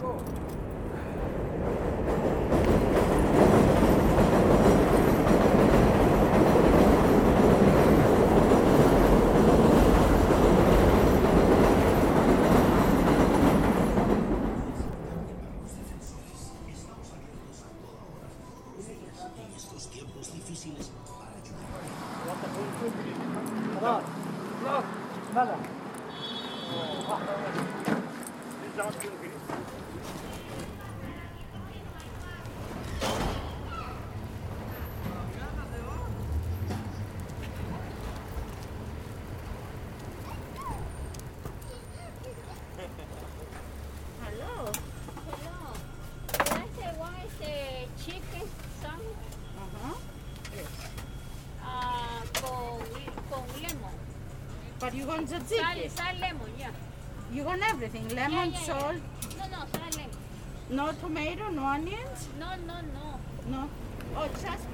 Pô. But you want Sal, sal lemon, yeah. You want everything. Yeah, Lemon, yeah, yeah. salt, No, no, sal lemon. no tomato, no onions? No, no, no. No. Oh, just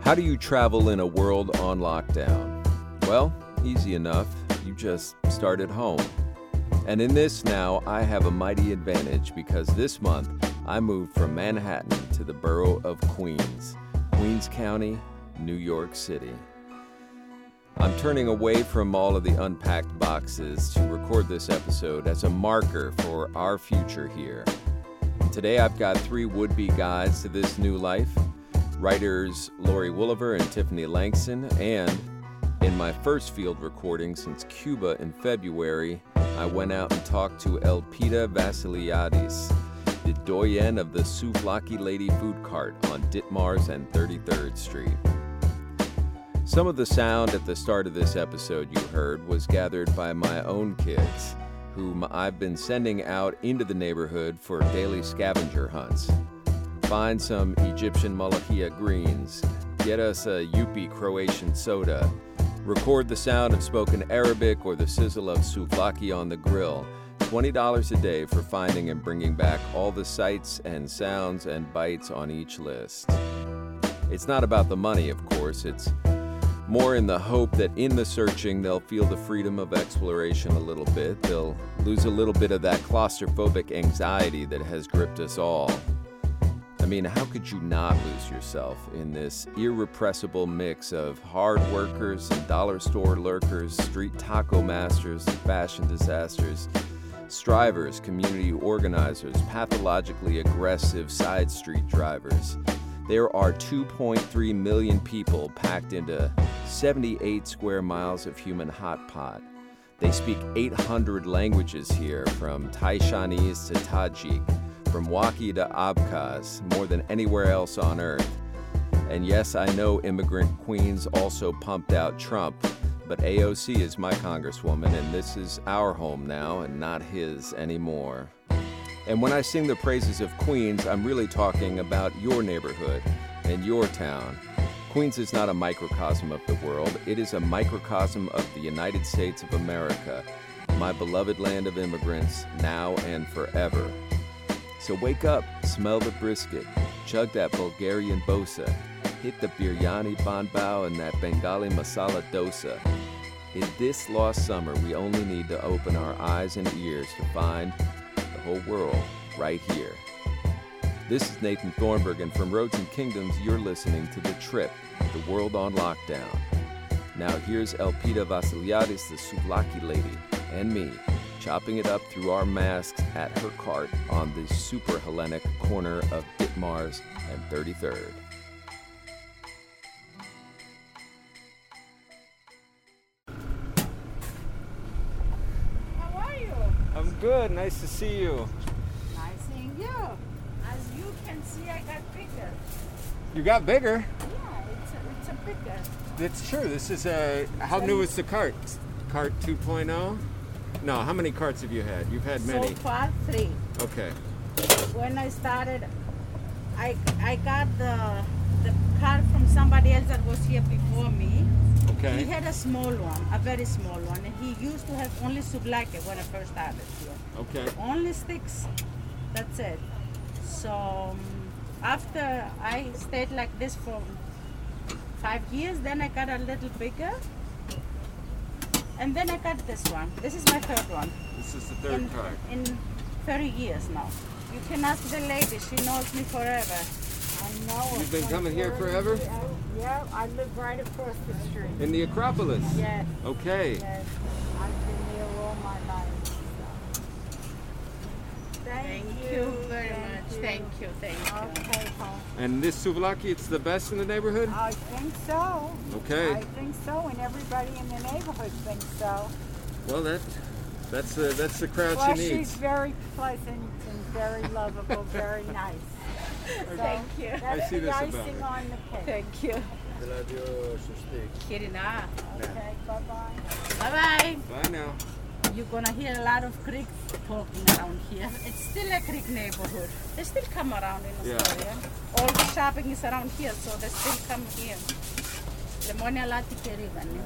How do you travel in a world on lockdown? Easy enough. You just start at home. And in this now, I have a mighty advantage because this month I moved from Manhattan to the borough of Queens, Queens County, New York City. I'm turning away from all of the unpacked boxes to record this episode as a marker for our future here. Today I've got three would be guides to this new life writers Laurie Woolever and Tiffany Langston, and in my first field recording since Cuba in February, I went out and talked to Elpida Vasiliadis, the doyen of the Souvlaki Lady Food Cart on Ditmars and 33rd Street. Some of the sound at the start of this episode you heard was gathered by my own kids, whom I've been sending out into the neighborhood for daily scavenger hunts. Find some Egyptian malachia greens, get us a Yupi Croatian soda, record the sound of spoken Arabic or the sizzle of souvlaki on the grill. $20 a day for finding and bringing back all the sights and sounds and bites on each list. It's not about the money, of course, it's more in the hope that in the searching they'll feel the freedom of exploration a little bit. They'll lose a little bit of that claustrophobic anxiety that has gripped us all. I mean, how could you not lose yourself in this irrepressible mix of hard workers and dollar store lurkers, street taco masters and fashion disasters, strivers, community organizers, pathologically aggressive side street drivers? There are 2.3 million people packed into 78 square miles of human hot pot. They speak 800 languages here, from Taishanese to Tajik, from Wakhi to Abkhaz, more than anywhere else on earth. And yes, I know immigrant queens also pumped out Trump, but AOC is my congresswoman, and this is our home now and not his anymore. And when I sing the praises of Queens, I'm really talking about your neighborhood and your town. Queens is not a microcosm of the world, it is a microcosm of the United States of America, my beloved land of immigrants, now and forever. So wake up, smell the brisket, chug that Bulgarian boza, hit the biryani banbao and that Bengali masala dosa. In this lost summer, we only need to open our eyes and ears to find the whole world right here. This is Nathan Thornburgh, and from Roads and Kingdoms, you're listening to The Trip, The World on Lockdown. Now, here's Elpida Vasiliadis, the Souvlaki lady, and me, chopping it up through our masks at her cart on the super Hellenic corner of Ditmars and 33rd. How are you? I'm good. Nice to see you. Nice seeing you. As you can see, I got bigger. You got bigger. Yeah, it's a, it's a bigger. That's true. This is a. How new is the cart? Cart 2.0? No, how many carts have you had? You've had many. So far, three. Okay. When I started, I I got the the card from somebody else that was here before me. Okay. He had a small one, a very small one, and he used to have only souvlaki when I first started here. Okay. Only sticks. That's it. So um, after I stayed like this for five years, then I got a little bigger. And then I got this one. This is my third one. This is the third in, card. in 30 years now. You can ask the lady, she knows me forever. I know. You've been coming here forever? Yeah, I live right across the street. In the Acropolis. Yes, Okay. yes. I've been here all my life. so. Thank, Thank you. you very much. Thank you, thank you. Okay. And this souvlaki, it's the best in the neighborhood? I think so. Okay. I think so, and everybody in the neighborhood thinks so. Well, that that's uh, that's the crowd Well, she she's very pleasant and very lovable, very nice. Thank you. That's see the this about icing her. on the cake. Thank you. Okay, bye-bye. Bye bye. Bye now. You're gonna hear a lot of Greeks talking around here. It's still a Greek neighborhood. They still come around in Yeah. All the shopping is around here, so they still come here. Lemonia Lati Kerigani.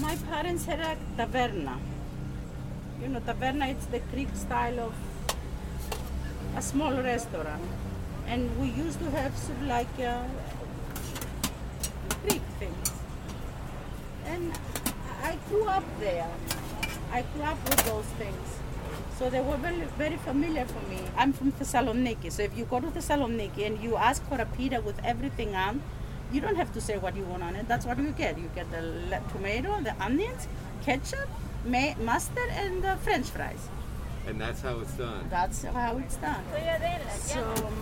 My parents had a taverna. You know, taverna it's the Greek style of a small restaurant. And we used to have sort of like uh, Greek things. And I grew up there. I grew up with those things. So they were very, very familiar for me. I'm from Thessaloniki. So if you go to Thessaloniki and you ask for a pita with everything on, you don't have to say what you want on it. That's what you get. You get the tomato, the onions, ketchup, ma- mustard, and the French fries. And that's how it's done. That's how it's done. So um,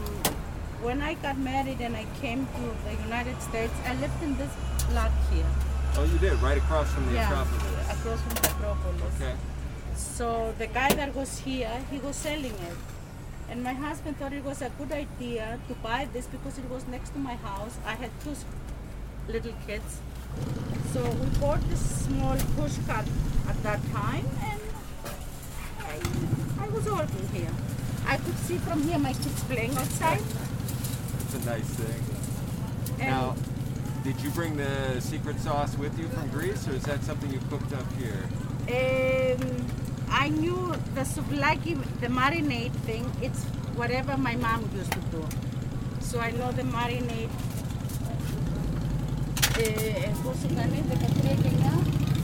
when I got married and I came to the United States, I lived in this lot here. Oh, you did right across from the yeah, Acropolis. across from the Acropolis. Okay. So the guy that was here, he was selling it. And my husband thought it was a good idea to buy this because it was next to my house. I had two little kids. So we bought this small push cart at that time and I, I was working here. I could see from here my kids playing outside. It's a nice thing. And Now, did you bring the secret sauce with you from Greece, or is that something you cooked up here? Um, I knew the souvlaki, the marinade thing. It's whatever my mom used to do. So I know the marinade. Eh,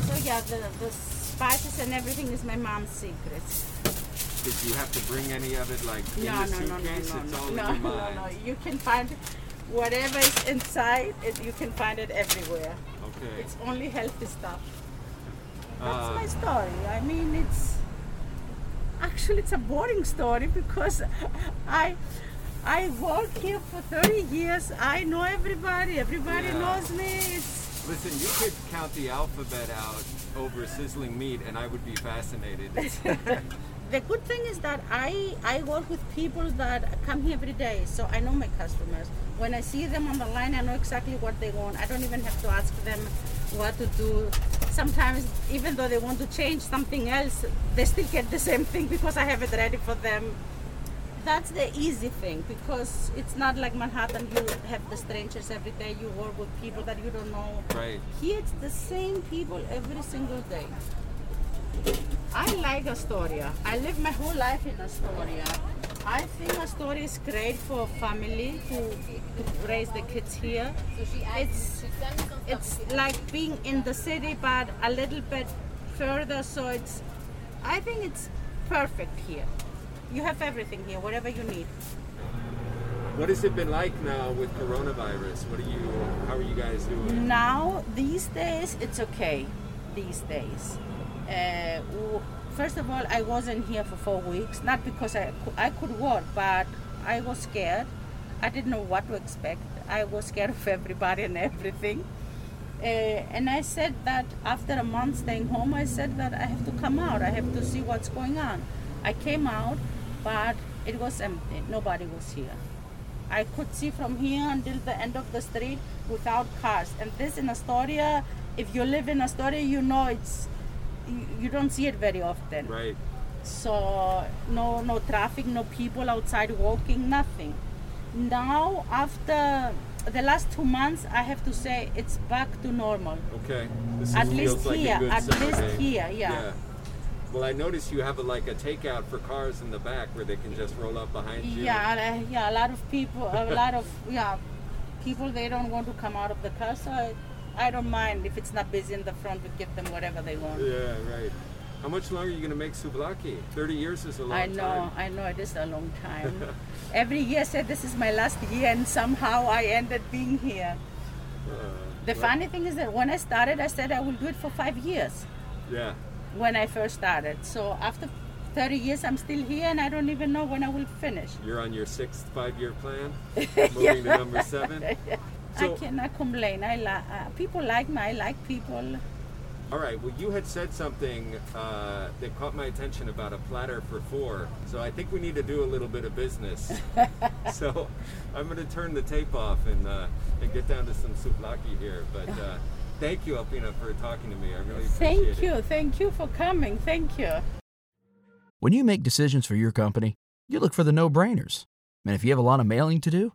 so yeah, the, the spices and everything is my mom's secret. Did you have to bring any of it, like no, in no, the suitcase? No, no, no, no, no, no, no. You can find whatever is inside. It, you can find it everywhere. Okay. It's only healthy stuff. That's Uh, my story. I mean, it's actually it's a boring story because I I work here for 30 years. I know everybody. Everybody Yeah. knows me. It's, Listen, you could count the alphabet out over sizzling meat, and I would be fascinated. the good thing is that I I work with people that come here every day, so I know my customers. When I see them on the line, I know exactly what they want. I don't even have to ask them what to do. Sometimes, even though they want to change something else, they still get the same thing because I have it ready for them. That's the easy thing because it's not like Manhattan. You have the strangers every day. You work with people that you don't know. right. Here it's the same people every single day. Like Astoria. I live my whole life in Astoria. I think Astoria is great for family to, to raise the kids here. It's it's like being in the city but a little bit further so it's I think it's perfect here. You have everything here, whatever you need. What has it been like now with coronavirus? What are you? How are you guys doing? Now, these days, it's okay. These days. Uh, first of all, I wasn't here for four weeks, not because I, I could work, but I was scared. I didn't know what to expect. I was scared of everybody and everything. Uh, and I said that after a month staying home, I said that I have to come out. I have to see what's going on. I came out, but it was empty. Nobody was here. I could see from here until the end of the street without cars. And this in Astoria, if you live in Astoria, you know it's you, don't see it very often. Right. So no no traffic, no people outside walking, nothing. Now after the last two months, I have to say it's back to normal. Okay. This At least like here, at summer least here, yeah. Well, I noticed you have a, like a takeout for cars in the back where they can just roll up behind you. Yeah, uh, yeah. A lot of people, a lot of yeah, people they don't want to come out of the car, so I, don't mind if it's not busy in the front. We give them whatever they want. Yeah, right. How much longer are you going to make souvlaki? 30 years is a long time. I know, time. I know it is a long time. Every year I said this is my last year, and somehow I ended being here. Uh, The well, funny thing is that when I started, I said I will do it for five years Yeah. when I first started. So after 30 years, I'm still here, and I don't even know when I will finish. You're on your sixth five-year plan, moving to number seven. I So- cannot complain. I li- uh, people like me. I like people. All right. Well, you had said something uh, that caught my attention about a platter for four. So I think we need to do a little bit of business. so I'm going to turn the tape off and uh, and get down to some souvlaki here. But uh, thank you, Elpida, for talking to me. I really appreciate Thank it. you. Thank you for coming. Thank you. When you make decisions for your company, you look for the no brainers. And if you have a lot of mailing to do,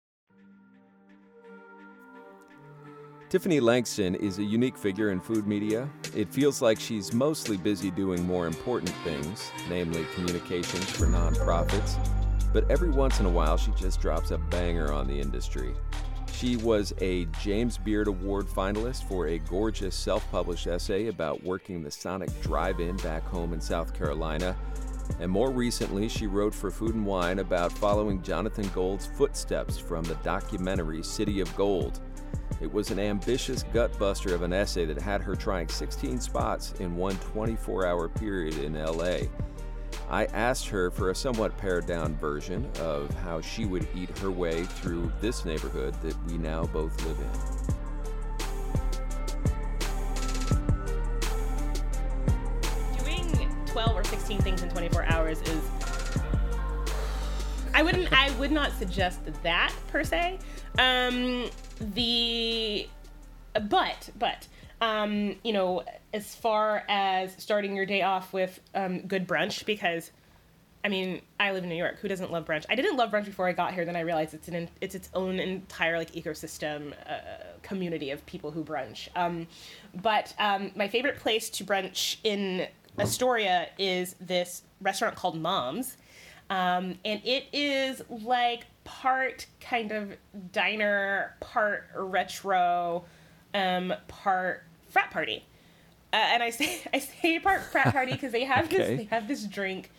Tiffany Langston is a unique figure in food media. It feels like she's mostly busy doing more important things, namely communications for nonprofits. But every once in a while, she just drops a banger on the industry. She was a James Beard Award finalist for a gorgeous self published essay about working the Sonic Drive In back home in South Carolina. And more recently, she wrote for Food and Wine about following Jonathan Gold's footsteps from the documentary City of Gold. It was an ambitious gutbuster of an essay that had her trying 16 spots in one 24 hour period in LA. I asked her for a somewhat pared down version of how she would eat her way through this neighborhood that we now both live in. doing 12 or 16 things in 24 hours is i wouldn't i would not suggest that per se um the but but um you know as far as starting your day off with um, good brunch because I mean, I live in New York. Who doesn't love brunch? I didn't love brunch before I got here. Then I realized it's an it's its own entire like ecosystem uh, community of people who brunch. Um, but um, my favorite place to brunch in Astoria is this restaurant called Mom's, um, and it is like part kind of diner, part retro, um, part frat party. Uh, and I say I say part frat party because they have Okay. this they have this drink.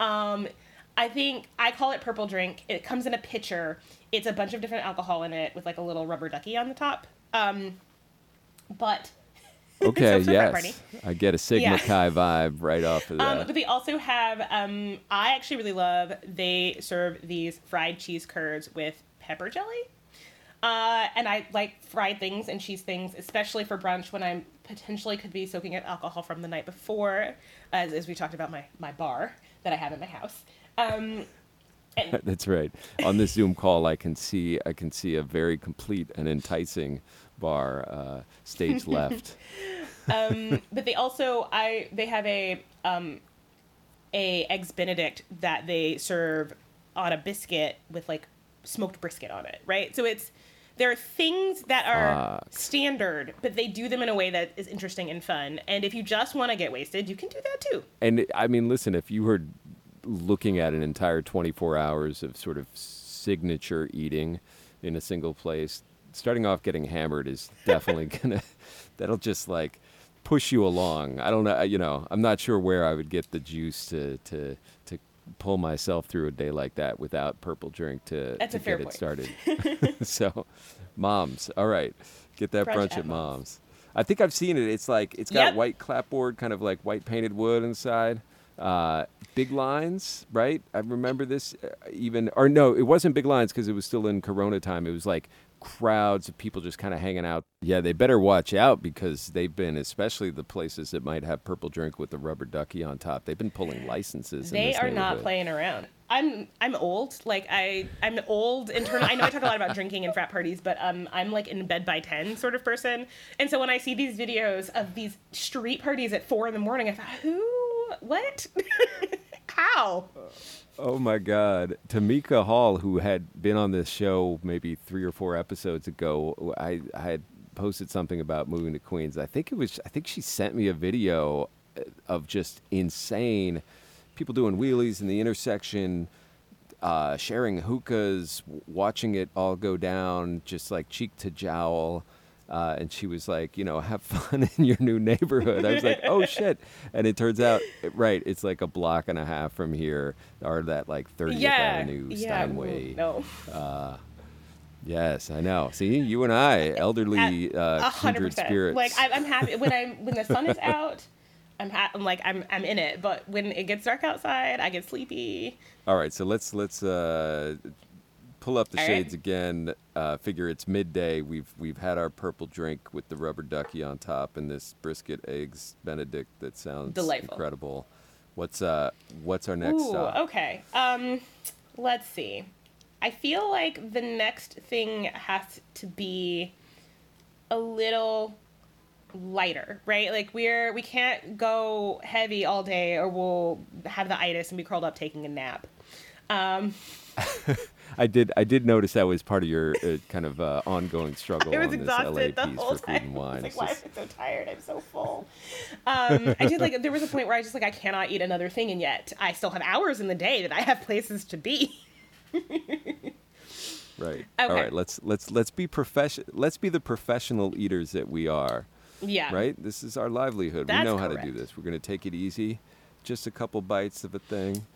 Um, I think I call it purple drink. It comes in a pitcher. It's a bunch of different alcohol in it with like a little rubber ducky on the top. Um, but Okay, So for frat party. yes. I get a Sigma Yeah. Chi vibe right off of Um, that. but they also have, um, I actually really love, they serve these fried cheese curds with pepper jelly. Uh, and I like fried things and cheese things, especially for brunch when I'm potentially could be soaking up alcohol from the night before, as, as we talked about my, my bar that I have in my house. Um, and That's right. On this Zoom call, I can see I can see a very complete and enticing bar uh, stage left. um, but they also I they have a um, a eggs Benedict that they serve on a biscuit with like smoked brisket on it, right? So it's there are things that are Fuck. standard, but they do them in a way that is interesting and fun. And if you just want to get wasted, you can do that too. And I mean, listen, if you were looking at an entire 24 hours of sort of signature eating in a single place, starting off getting hammered is definitely gonna that'll just like push you along. I don't know, you know, I'm not sure where I would get the juice to to to pull myself through a day like that without purple drink to, That's to a fair get it point. started. so, moms, all right, get that Brunch brunch, at at Mom's. mom's. I think I've seen it. It's like it's got Yep. white clapboard, kind of like white painted wood inside. Uh, big lines, right? I remember this uh, even, or no, it wasn't big lines because it was still in Corona time. It was like crowds of people just kind of hanging out. Yeah, they better watch out because they've been, especially the places that might have purple drink with the rubber ducky on top. They've been pulling licenses. They are not playing around. I'm I'm old. Like I I'm old in terms. I know I talk a lot about drinking and frat parties, but um I'm like in bed by ten sort of person. And so when I see these videos of these street parties at four in the morning, I thought, who? What? How? Oh my God. Tamika Hall, who had been on this show maybe three or four episodes ago, I, I had posted something about moving to Queens. I think it was, I think she sent me a video uh, of just insane people doing wheelies in the intersection, uh, sharing hookahs, watching it all go down, just like cheek to jowl. Uh, and she was like, you know, have fun in your new neighborhood. I was like, oh shit. And it turns out, right, it's like a block and a half from here, or that like 30th Yeah. Avenue yeah. Steinway. No. Yes, I know. See, you and I, elderly uh, hundred kindred spirits. Like I, I'm happy when I'm when the sun is out. I'm ha- I'm like I'm I'm in it. But when it gets dark outside, I get sleepy. All right, so let's let's uh, pull up the All right. shades again. Uh, figure it's midday. We've we've had our purple drink with the rubber ducky on top and this brisket eggs Benedict that sounds Delightful. incredible. What's uh what's our next Ooh, stop? okay. Um, let's see. I feel like the next thing has to be a little lighter, right? Like we're we can't go heavy all day, or we'll have the itis and be curled up taking a nap. Um, I did I did notice that was part of your uh, kind of uh, ongoing struggle I was on this LA exhausted the whole time. wine. like, It's why am I so tired? I'm so full. Um, I did like there was a point where I just like I cannot eat another thing, and yet I still have hours in the day that I have places to be. Right. All Okay. right. Let's let's let's be profession. Let's be the professional eaters that we are. Yeah. Right. This is our livelihood. we That's know how to do this. We're gonna take it easy, just a couple bites of a thing.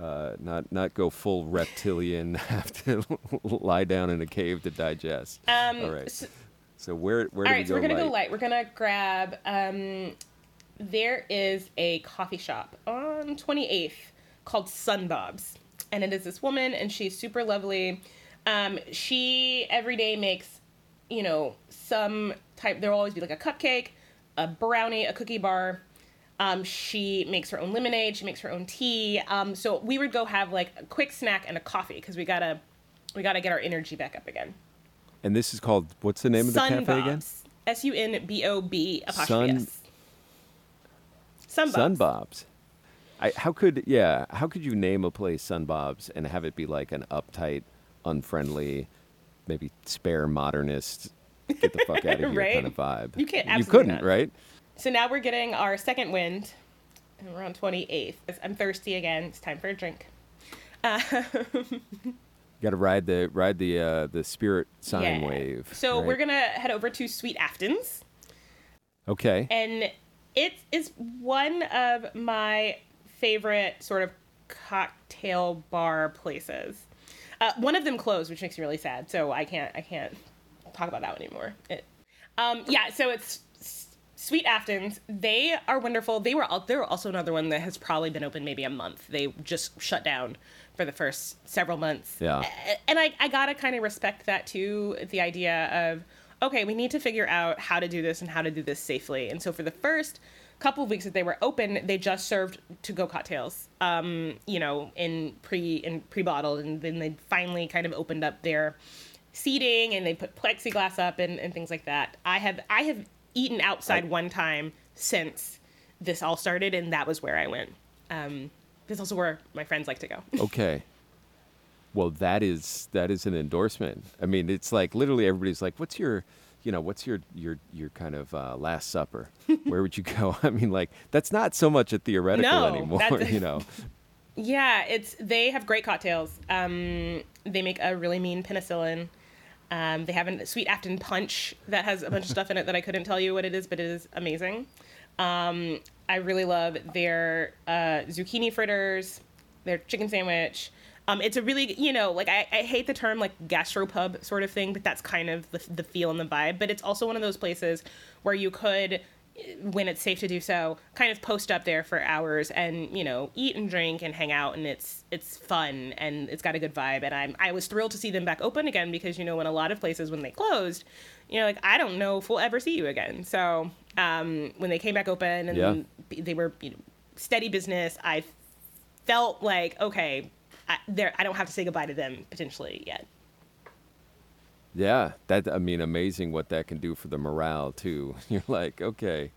Uh, not not go full reptilian. Have to lie down in a cave to digest. Um, All right. so- So where where All do right, we so go? we're gonna light? go light. We're gonna grab. Um, there is a coffee shop on 28th called Sunbobs, and it is this woman, and she's super lovely. Um, she every day makes, you know, some type. There'll always be like a cupcake, a brownie, a cookie bar. Um, she makes her own lemonade. She makes her own tea. Um, so we would go have like a quick snack and a coffee because we gotta, we gotta get our energy back up again. And this is called what's the name of the cafe again? Sunbobs. S U N B O B Sun- apostrophe S. Sunbobs. Sunbobs. I, how could yeah? How could you name a place Sunbobs and have it be like an uptight, unfriendly, maybe spare modernist, get the fuck out of here Right? kind of vibe? You can't- You couldn't, not. right? So now we're getting our second wind. And we're on 28th. I'm thirsty again. It's time for a drink. Got to ride the ride the uh, the spirit sine Yeah. wave. So right? we're going to head over to Sweet Afton's. okay. And it is one of my favorite sort of cocktail bar places. Uh, one of them closed, which makes me really sad. So I can't I can't talk about that one anymore. It, um, yeah, so it's Sweet Aftons. They are wonderful. They were they were also another one that has probably been open maybe a month. They just shut down for the first several months. Yeah. And I, I gotta kind of respect that too. The idea of okay, we need to figure out how to do this and how to do this safely. And so for the first couple of weeks that they were open, they just served to go cocktails. Um, you know, in pre in pre bottled, and then they finally kind of opened up their seating and they put plexiglass up and, and things like that. I have I have eaten outside one time since this all started, and that was where I went. Um, that's also where my friends like to go. Okay. Well, that is that is an endorsement. I mean, it's like literally everybody's like, "What's your, you know, what's your your your kind of uh, last supper? Where would you go?" I mean, like that's not so much a theoretical No, anymore. You know. Yeah, it's they have great cocktails. Um, they make a really mean penicillin. Um, they have a sweet Afton punch that has a bunch of stuff in it that I couldn't tell you what it is, but it is amazing. Um, I really love their uh, zucchini fritters, their chicken sandwich. Um, it's a really, you know, like I, I hate the term like gastropub sort of thing, but that's kind of the, the feel and the vibe. But it's also one of those places where you could when it's safe to do so, kind of post up there for hours and you know eat and drink and hang out, and it's it's fun and it's got a good vibe. And I'm I was thrilled to see them back open again because you know when a lot of places when they closed, you know like I don't know if we'll ever see you again. So um, when they came back open and Yeah. they were you know, steady business, I felt like okay, I, there I don't have to say goodbye to them potentially yet. Yeah, that I mean, amazing what that can do for the morale too. You're like, okay,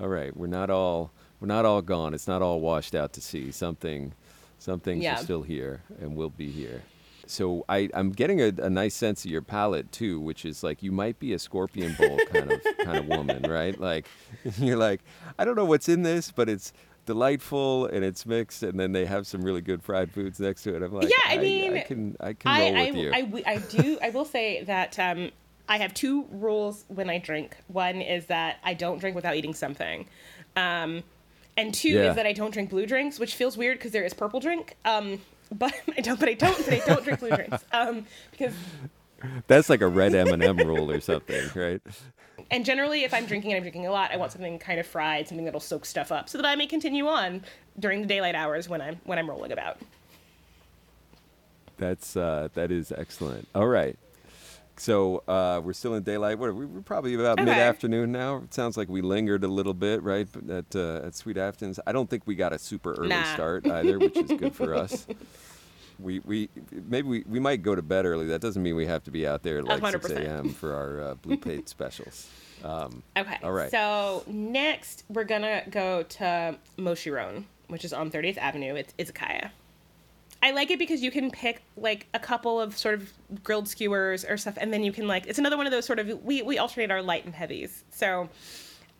all right, we're not all we're not all gone. It's not all washed out to sea. Something, some things Yeah. are still here and will be here. So I I'm getting a, a nice sense of your palate too, which is like you might be a scorpion bowl kind of kind of woman, right? Like you're like, I don't know what's in this, but it's delightful and it's mixed, and then they have some really good fried foods next to it. I'm like, Yeah, I mean, I can I can I, roll I, with you. I, I do. I will say that um, I have two rules when I drink. One is that I don't drink without eating something, um, and two Yeah. is that I don't drink blue drinks, which feels weird because there is purple drink. Um, but I don't. But I don't. But I don't drink blue drinks um, because. That's like a red M&M rule or something, right? And generally, if I'm drinking and I'm drinking a lot, I want something kind of fried, something that'll soak stuff up, so that I may continue on during the daylight hours when I'm when I'm rolling about. That's uh, that is excellent. All right. So uh, we're still in daylight. What are we? We're probably about Okay. mid-afternoon now. It sounds like we lingered a little bit, right? But At uh, at Sweet Afton's, I don't think we got a super early Nah. start either, which is good for us. We, we maybe we, we might go to bed early. That doesn't mean we have to be out there at like 6 100%. a.m. for our uh, Blue Plate specials. Um, Okay. All right. So next, we're gonna go to Moshiron, which is on 30th Avenue. It's izakaya. I like it because you can pick like a couple of sort of grilled skewers or stuff, and then you can like it's another one of those sort of we we alternate our light and heavies. So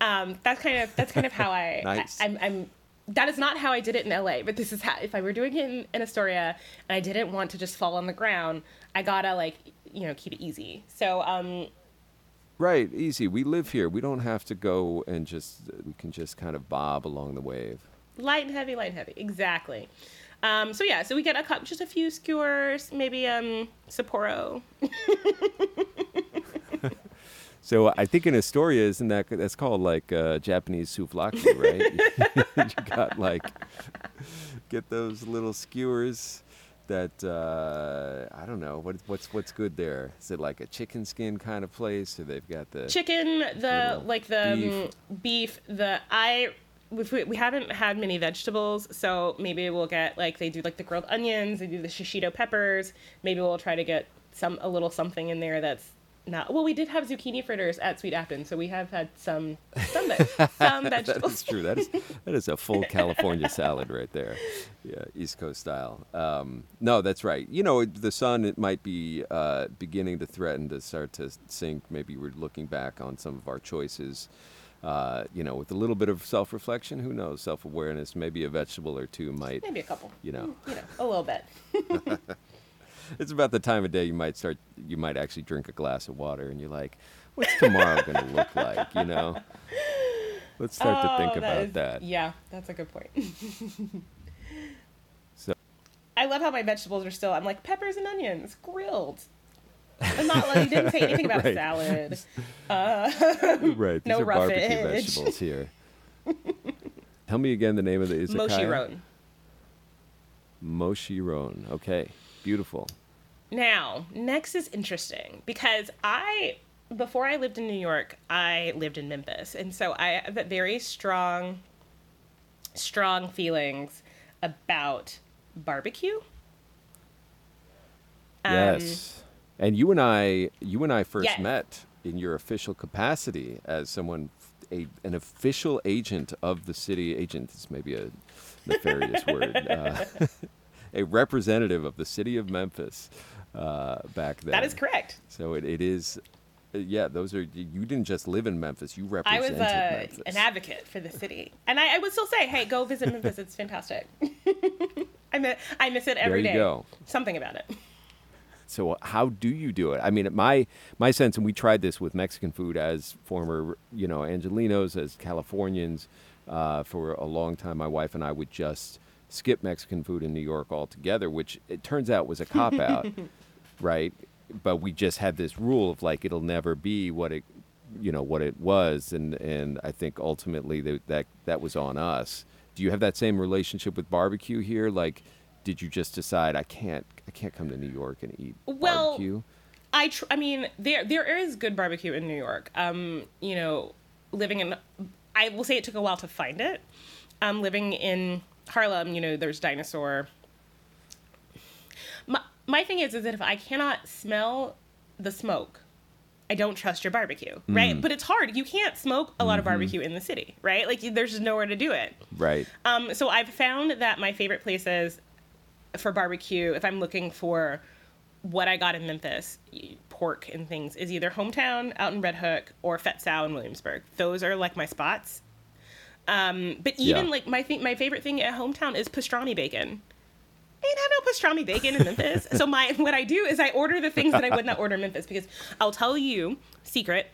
um, that's kind of that's kind of how I, Nice. I I'm, I'm that is not how I did it in LA, but this is how if I were doing it in, in Astoria and I didn't want to just fall on the ground, I gotta like you know keep it easy. So um, right, easy. We live here. We don't have to go and just. We can just kind of bob along the wave. light and heavy, light and heavy, exactly. Um, so yeah, so we get a cup, just a few skewers, maybe um Sapporo. So I think in Astoria, isn't that that's called like uh, Japanese souvlaki, right? you got like get those little skewers that uh, I don't know what what's what's good there. Is it like a chicken skin kind of place, or they've got the chicken, the like the beef. beef. beef, the I we, we haven't had many vegetables, so maybe we'll get like they do like the grilled onions, they do the shishito peppers. Maybe we'll try to get some a little something in there that's not. Well, we did have zucchini fritters at Sweet Afton, so we have had some some some vegetables. is true. That is that is a full California salad right there. Yeah, East Coast style. Um, no, that's right. You know, the sun it might be uh, beginning to threaten to start to sink. Maybe we're looking back on some of our choices. Uh, you know, with a little bit of self-reflection, who knows? Self-awareness, maybe a vegetable or two might. Maybe a couple. You know. you know, a little bit. It's about the time of day you might start. You might actually drink a glass of water, and you're like, "What's tomorrow going to look like?" You know. Let's start to think Oh, about is- that. Yeah, that's a good point. So. I love how my vegetables are still. I'm like peppers and onions grilled. I'm not like you didn't say anything about Right. salad. Uh, right. These No are barbecue vegetables here. Tell me again the name of the izakaya. Moshiron. Moshiron. Okay. Beautiful. Now, next is interesting because I, before I lived in New York, I lived in Memphis. And so I have very strong, strong feelings about barbecue. Um, yes. And you and I, you and I first Yes. met in your official capacity as someone, a, an official agent of the city. Agent is maybe a nefarious word. Uh, a representative of the city of Memphis uh, back then. That is correct. So it, it is. uh, Yeah, those are. You didn't just live in Memphis. You I represented was uh, Memphis. an advocate for the city, and I, I would still say, "Hey, go visit Memphis. It's fantastic." I miss, I miss it every you day. go. Something about it. So how do you do it? I mean, my my sense, and we tried this with Mexican food as former, you know, Angelinos, as Californians, uh, for a long time. My wife and I would just skip Mexican food in New York altogether, which it turns out was a cop out, right? But we just had this rule of like it'll never be what it you know what it was, and and I think ultimately that that that was on us. Do you have that same relationship with barbecue here? Like, did you just decide I can't I can't come to New York and eat Well, barbecue? I tr- I mean there there is good barbecue in New York. Um, you know, living in I will say it took a while to find it. Um, living in Harlem, you know, there's dinosaur. My my thing is is that if I cannot smell the smoke, I don't trust your barbecue, right? But it's hard. You can't smoke a lot of barbecue in the city, right? Like there's just nowhere to do it. Right. Um, so I've found that my favorite places for barbecue, if I'm looking for what I got in Memphis, pork and things, is either hometown out in Red Hook or Fette Sau in Williamsburg. Those are like my spots. Um, but even Yeah. like my th- my favorite thing at hometown is pastrami bacon. I ain't have no pastrami bacon in Memphis. so my what I do is I order the things that I would not order in Memphis because I'll tell you secret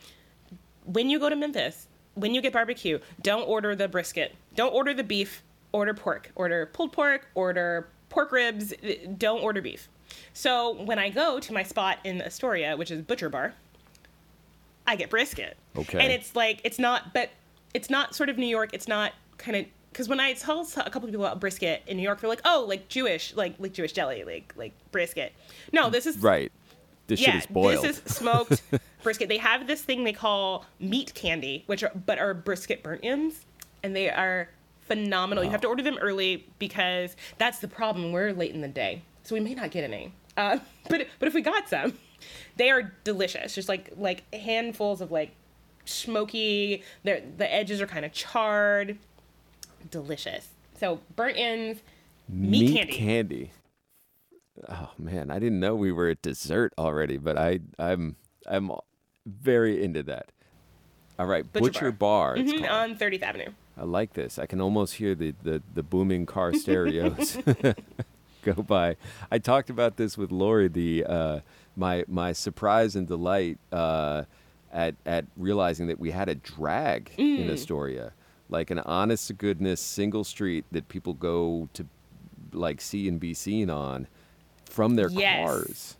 when you go to Memphis, when you get barbecue, don't order the brisket. Don't order the beef. Order pork. Order pulled pork. Order pork ribs. Don't order beef. So when I go to my spot in Astoria, which is Butcher Bar, I get brisket. Okay. And it's like it's not, but it's not sort of New York. It's not kind of because when I tell a couple of people about brisket in New York, they're like, oh, like Jewish, like like Jewish deli, like like brisket. No, this is Right. This shit is boiled. this is smoked brisket. They have this thing they call meat candy, which are but are brisket burnt ends, and they are phenomenal. You have to order them early because that's the problem. We're late in the day, so we may not get any. Uh, but but if we got some, they are delicious. Just like like handfuls of like smoky. They're, the edges are kind of charred. Delicious. So burnt ends, meat, candy. Oh man, I didn't know we were at dessert already, but I I'm I'm very into that. All right, Butcher Butcher, Bar. it's Mhm, on 30th Avenue. I like this. I can almost hear the, the, the booming car stereos go by. I talked about this with Laurie. The uh, my my surprise and delight uh, at at realizing that we had a drag Mm. in Astoria, like an honest to goodness single street that people go to like see and be seen on from their Yes. cars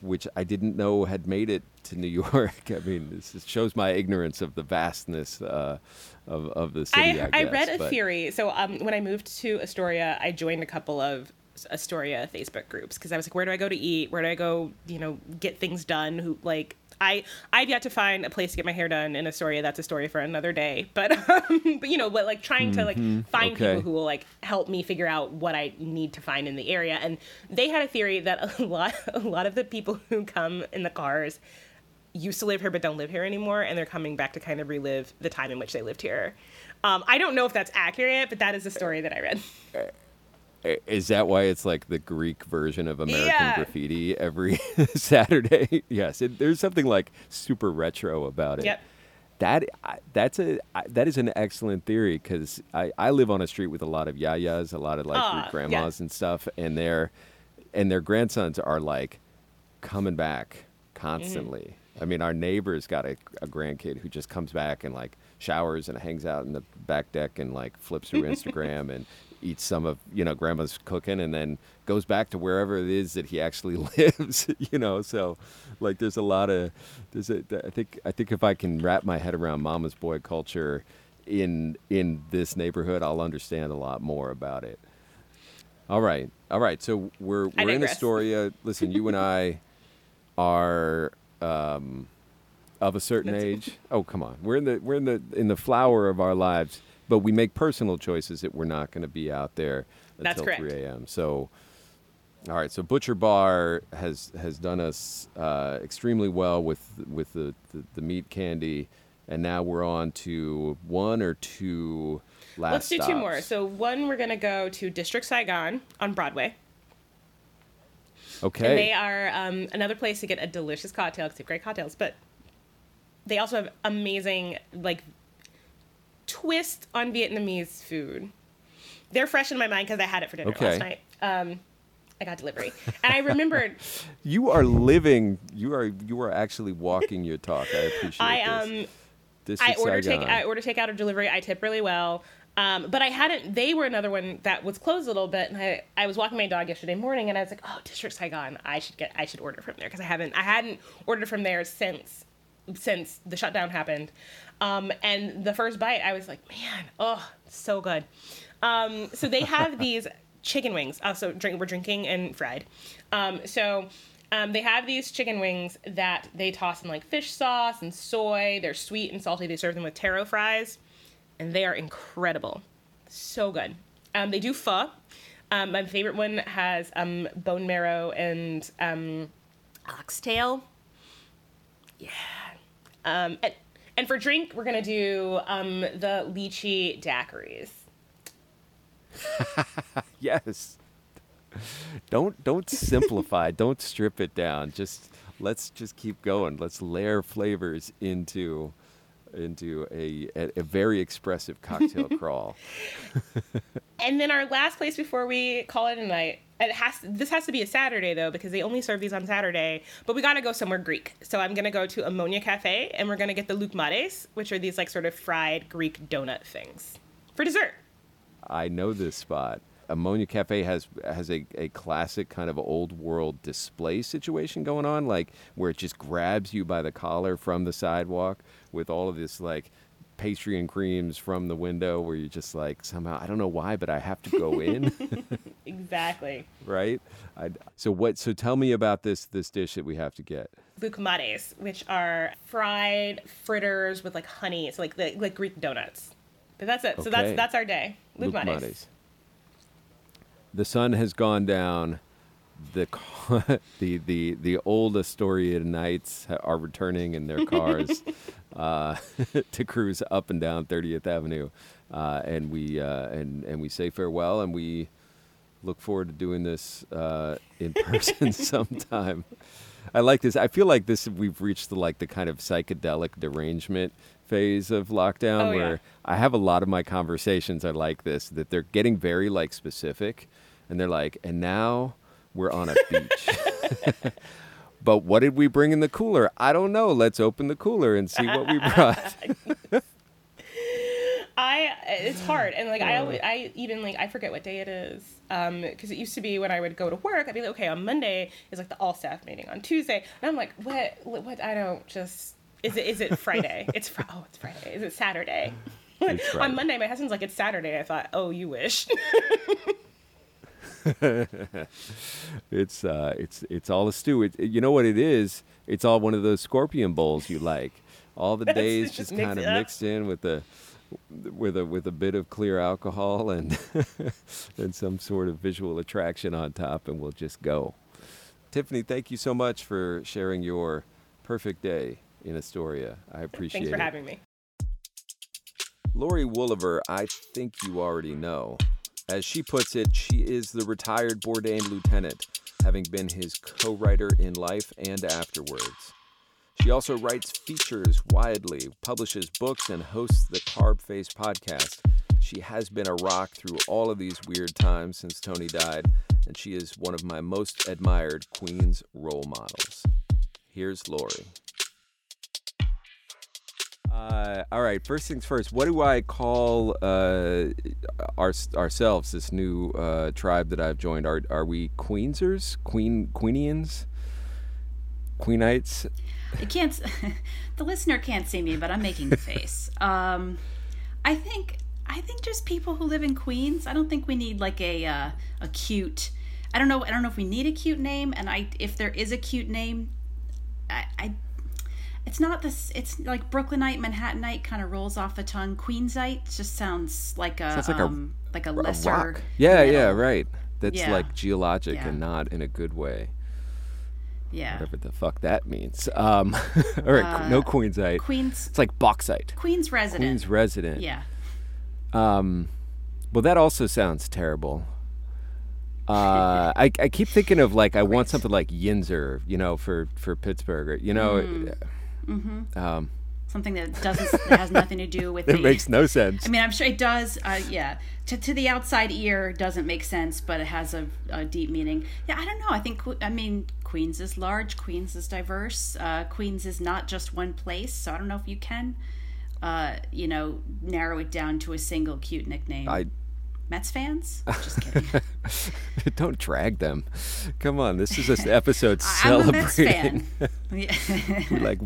which I didn't know had made it to New York. I mean, this is- shows my ignorance of the vastness uh, of of the city. I, I, I, guess, read a but- theory. So um, when I moved to Astoria, I joined a couple of Astoria Facebook groups because I was like, where do I go to eat? Where do I go? You know, get things done. Who like I I've yet to find a place to get my hair done in Astoria. That's a story for another day. But um, but you know, but like trying to like find Mm-hmm. Okay. people who will like help me figure out what I need to find in the area. And they had a theory that a lot a lot of the people who come in the cars used to live here but don't live here anymore and they're coming back to kind of relive the time in which they lived here um, i don't know if that's accurate but that is a story that i read I- Is that why it's like the Greek version of American Yeah. Graffiti every Saturday? yes, it, there's something like super retro about it. Yep. That that's a that is an excellent theory because I, I live on a street with a lot of yayas, a lot of like Ah, Greek yeah. grandmas and stuff, and their and their grandsons are like coming back constantly. I mean, our neighbor's got a, a grandkid who just comes back and like showers and hangs out in the back deck and like flips through Instagram and eats some of you know grandma's cooking and then goes back to wherever it is that he actually lives. you know, so like there's a lot of there's a I think I think if I can wrap my head around mama's boy culture in in this neighborhood, I'll understand a lot more about it. All right, all right. So we're we're in. Astoria. Listen, you and I are um, of a certain That's- age. Oh, come on. We're in the we're in the in the flower of our lives, but we make personal choices that we're not going to be out there That's until correct. 3 a.m. So, all right. So Butcher Bar has has done us uh, extremely well with with the, the the meat candy, and now we're on to one or two last. let's do two more so one we're going to go to district saigon on broadway okay. and they are um, another place to get a delicious cocktail because they have great cocktails but they also have amazing like twist on vietnamese food they're fresh in my mind because i had it for dinner Okay. last night um, i got delivery and i remembered You are living. You are you are actually walking your talk. I appreciate i this. um District I order take. I order takeout or delivery. I tip really well. Um, but I hadn't. They were another one that was closed a little bit, and I I was walking my dog yesterday morning, and I was like, oh, District Saigon. I should get I should order from there because I haven't I hadn't ordered from there since since the shutdown happened. Um, and the first bite, I was like, man, oh, so good. Um, so they have these chicken wings. Also, drink we're drinking and fried. Um, so um, they have these chicken wings that they toss in like fish sauce and soy. They're sweet and salty. They serve them with taro fries, and they are incredible. So good. Um, they do pho. Um, my favorite one has um, bone marrow and um, oxtail. Yeah. Um, and, and for drink, we're gonna do um, the lychee daiquiris. yes. Don't don't simplify. don't strip it down. Just let's just keep going. Let's layer flavors into into a a, a very expressive cocktail crawl. and then our last place before we call it a night. It has this has to be a Saturday though because they only serve these on Saturday. But we got to go somewhere Greek. So I'm gonna go to Omonia Cafe and we're gonna get the loukoumades, which are these like sort of fried Greek donut things for dessert. I know this spot. Omonia Cafe has has a, a classic kind of old world display situation going on, like where it just grabs you by the collar from the sidewalk with all of this like pastry and creams from the window where you're just like somehow I don't know why, but I have to go in. exactly. right. I, so what? So tell me about this this dish that we have to get. Loukoumades, which are fried fritters with like honey. It's like the like Greek donuts. But that's it. So that's that's our day. Loukoumades. The sun has gone down. The the the the old Astoria Knights are returning in their cars uh, to cruise up and down 30th Avenue, uh, and we uh, and and we say farewell, and we look forward to doing this uh, in person sometime. I like this. I feel like this. We've reached the like the kind of psychedelic derangement phase of lockdown Oh, yeah. where I have a lot of my conversations are like this. That they're getting very like specific, and they're like, and now we're on a beach. but what did we bring in the cooler? I don't know. Let's open the cooler and see what we brought. I it's hard. And like I always, I even like I forget what day it is um because it used to be when I would go to work I'd be like okay on Monday is like the all staff meeting on Tuesday. And I'm like what what I don't just is it is it Friday? It's fr- oh it's Friday. Is it Saturday? On Monday my husband's like it's Saturday. I thought oh you wish It's uh, it's it's all a stew. It, you know what it is? It's all one of those scorpion bowls you like. All the days just just kind of mixed in with the with a with a bit of clear alcohol and and some sort of visual attraction on top, and we'll just go. Tiffany, thank you so much for sharing your perfect day in Astoria. I appreciate it. thanks for it. having me Laurie Woolever, I think you already know. As she puts it, she is the retired Bourdain lieutenant, having been his co writer in life and afterwards. She also writes features widely, publishes books, and hosts the Carb Face podcast. She has been a rock through all of these weird times since Tony died, and she is one of my most admired Queen's role models. Here's Laurie. Uh, all right. First things first. What do I call uh, our, ourselves? This new uh, tribe that I've joined. Are are we Queensers? Queen Queenians? Queenites? You can't. the listener can't see me, but I'm making the face. Um, I think. I think just people who live in Queens. I don't think we need like a uh, a cute. I don't know. I don't know if we need a cute name, and I if there is a cute name, I. I it's not this. It's like Brooklynite, Manhattanite kind of rolls off the tongue. Queensite just sounds like a Sounds like a- um, like a A lesser. rock. Yeah, yeah, right. That's Yeah. like geologic Yeah. and not in a good way. Yeah, Whatever the fuck that means. Um, all right, no Queensite. Queens. It's like bauxite. Queens resident. Queens resident. Yeah. Um, well, that also sounds terrible. Uh, I, I keep thinking of like I want something like Yinzer, you know, for for Pittsburgh, you know. Mm. Um, Something that doesn't that has nothing to do with it the, makes no sense. I mean, I'm sure it does. Uh, yeah, to, to the outside ear, doesn't make sense, but it has a, a deep meaning. Yeah, I don't know. I think I mean Queens is large. Queens is diverse. Uh, Queens is not just one place. So I don't know if you can, uh, you know, narrow it down to a single cute nickname. I Mets fans? Just kidding. Don't drag them. Come on, this is an episode I'm a Mets celebrating. fan. Like,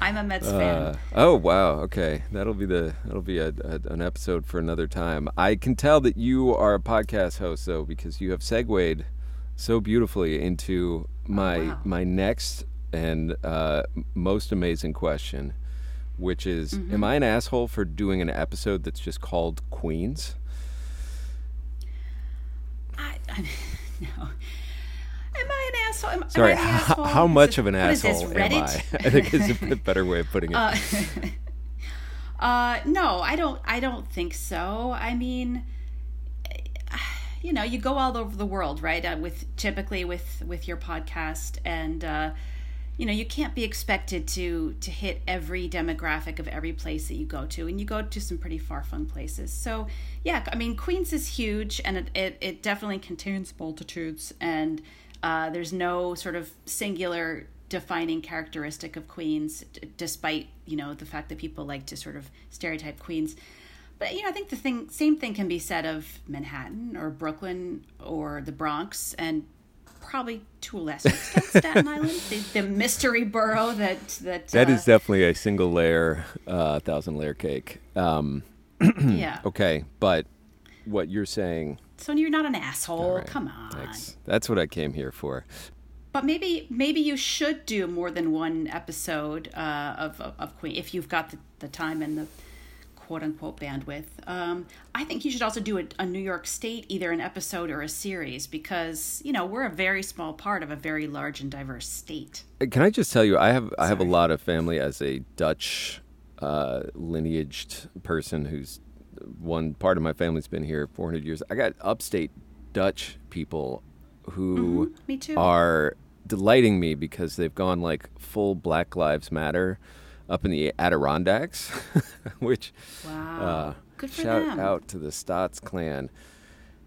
I'm a Mets uh, fan. oh wow, okay, that'll be the that'll be a, a, an episode for another time. I can tell that you are a podcast host though because you have segued so beautifully into my wow. my next and uh, most amazing question, which is, am I an asshole for doing an episode that's just called Queens? I, I, no. Am I an asshole? Am, am Sorry, how, asshole? how Is much this- of an what is this, asshole am I? I think is a better way of putting it. Uh, uh, no, I don't. I don't think so. I mean, you know, you go all over the world, right? Uh, with typically with with your podcast, and uh, you know, you can't be expected to to hit every demographic of every place that you go to, and you go to some pretty far flung places. So, yeah, I mean, Queens is huge, and it it, it definitely contains multitudes, and uh, there's no sort of singular defining characteristic of Queens, d- despite you know the fact that people like to sort of stereotype Queens. But you know, I think the thing, same thing can be said of Manhattan or Brooklyn or the Bronx, and probably to a lesser extent Staten Island, the, the mystery borough that that That uh, is definitely a single layer, uh, thousand layer cake. Um, yeah. okay, but what you're saying, So you're not an asshole. right, Come on. thanks. That's what I came here for. But maybe maybe you should do more than one episode uh, of, of of Queen if you've got the, the time and the quote unquote bandwidth. Um, I think you should also do a, a New York State, either an episode or a series, because you know we're a very small part of a very large and diverse state. Uh, Can I just tell you, I have I have a lot of family as a Dutch uh, lineaged person who's one part of my family's been here 400 years. I got upstate Dutch people who Mm-hmm. Me too. are delighting me because they've gone like full Black Lives Matter up in the Adirondacks, which Wow. uh, Good for shout them. out to the Stotts clan,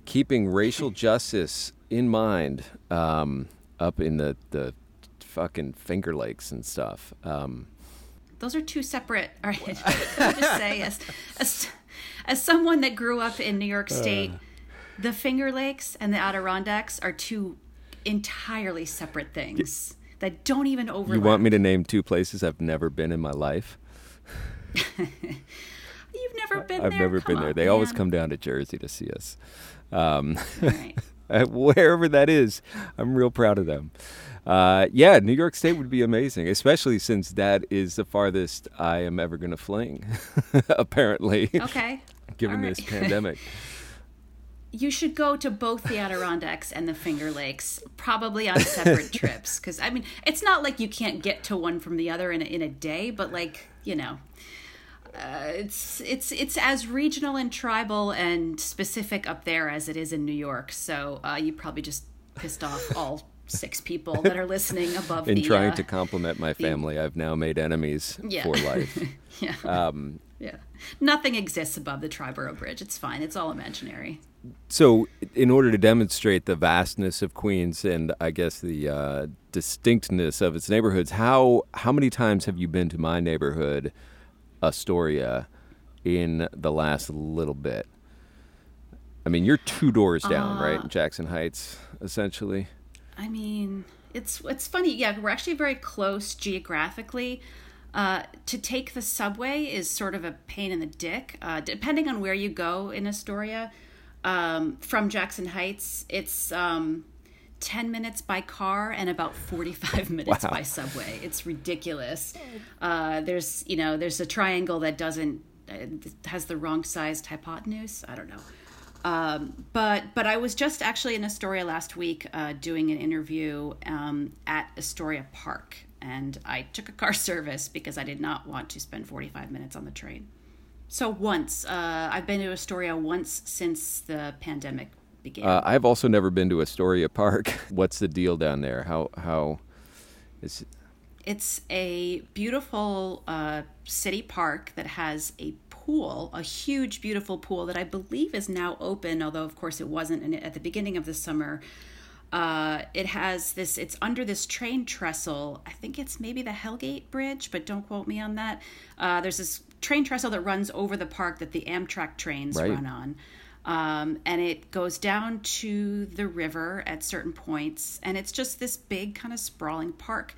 keeping racial justice in mind um, up in the, the fucking Finger Lakes and stuff. Um, Those are two separate. All right, just say, as, as as someone that grew up in New York State, the Finger Lakes and the Adirondacks are two entirely separate things that don't even overlap. you want me to name two places I've never been in my life? You've never been I've there. never Come been there. on, They always come down to Jersey to see us. Um, right. Wherever that is, I'm real proud of them. Uh, yeah, New York State would be amazing, especially since that is the farthest I am ever going to fling, apparently, Okay. given this pandemic. You should go to both the Adirondacks and the Finger Lakes, probably on separate trips. Because I mean, it's not like you can't get to one from the other in a, in a day, but like you know, uh, it's it's it's as regional and tribal and specific up there as it is in New York. So uh, you probably just pissed off all six people that are listening above In the. trying uh, to compliment my family, I've now made enemies Yeah. for life. yeah, Um, yeah. Nothing exists above the Triborough Bridge. It's fine. It's all imaginary. So, in order to demonstrate the vastness of Queens and I guess the uh, distinctness of its neighborhoods, how how many times have you been to my neighborhood, Astoria, in the last little bit? I mean, you're two doors down, Uh, right? Jackson Heights, essentially. I mean, it's it's funny. Yeah, we're actually very close geographically. Uh, to take the subway is sort of a pain in the dick, uh, depending on where you go in Astoria. Um, from Jackson Heights, it's um, ten minutes by car and about forty-five minutes Wow. by subway. It's ridiculous. Uh, there's you know there's a triangle that doesn't uh, has the wrong sized hypotenuse. I don't know. Um, but but I was just actually in Astoria last week uh, doing an interview um, at Astoria Park, and I took a car service because I did not want to spend 45 minutes on the train. So once uh, I've been to Astoria once since the pandemic began. Uh, I've also never been to Astoria Park. What's the deal down there? How how is It's a beautiful uh, city park that has a pool, a huge, beautiful pool that I believe is now open, although, of course, it wasn't in, at the beginning of the summer. Uh, it has this, it's under this train trestle. I think it's maybe the Hell Gate Bridge, but don't quote me on that. Uh, there's this train trestle that runs over the park that the Amtrak trains Right. run on. Um, and it goes down to the river at certain points, and it's just this big kind of sprawling park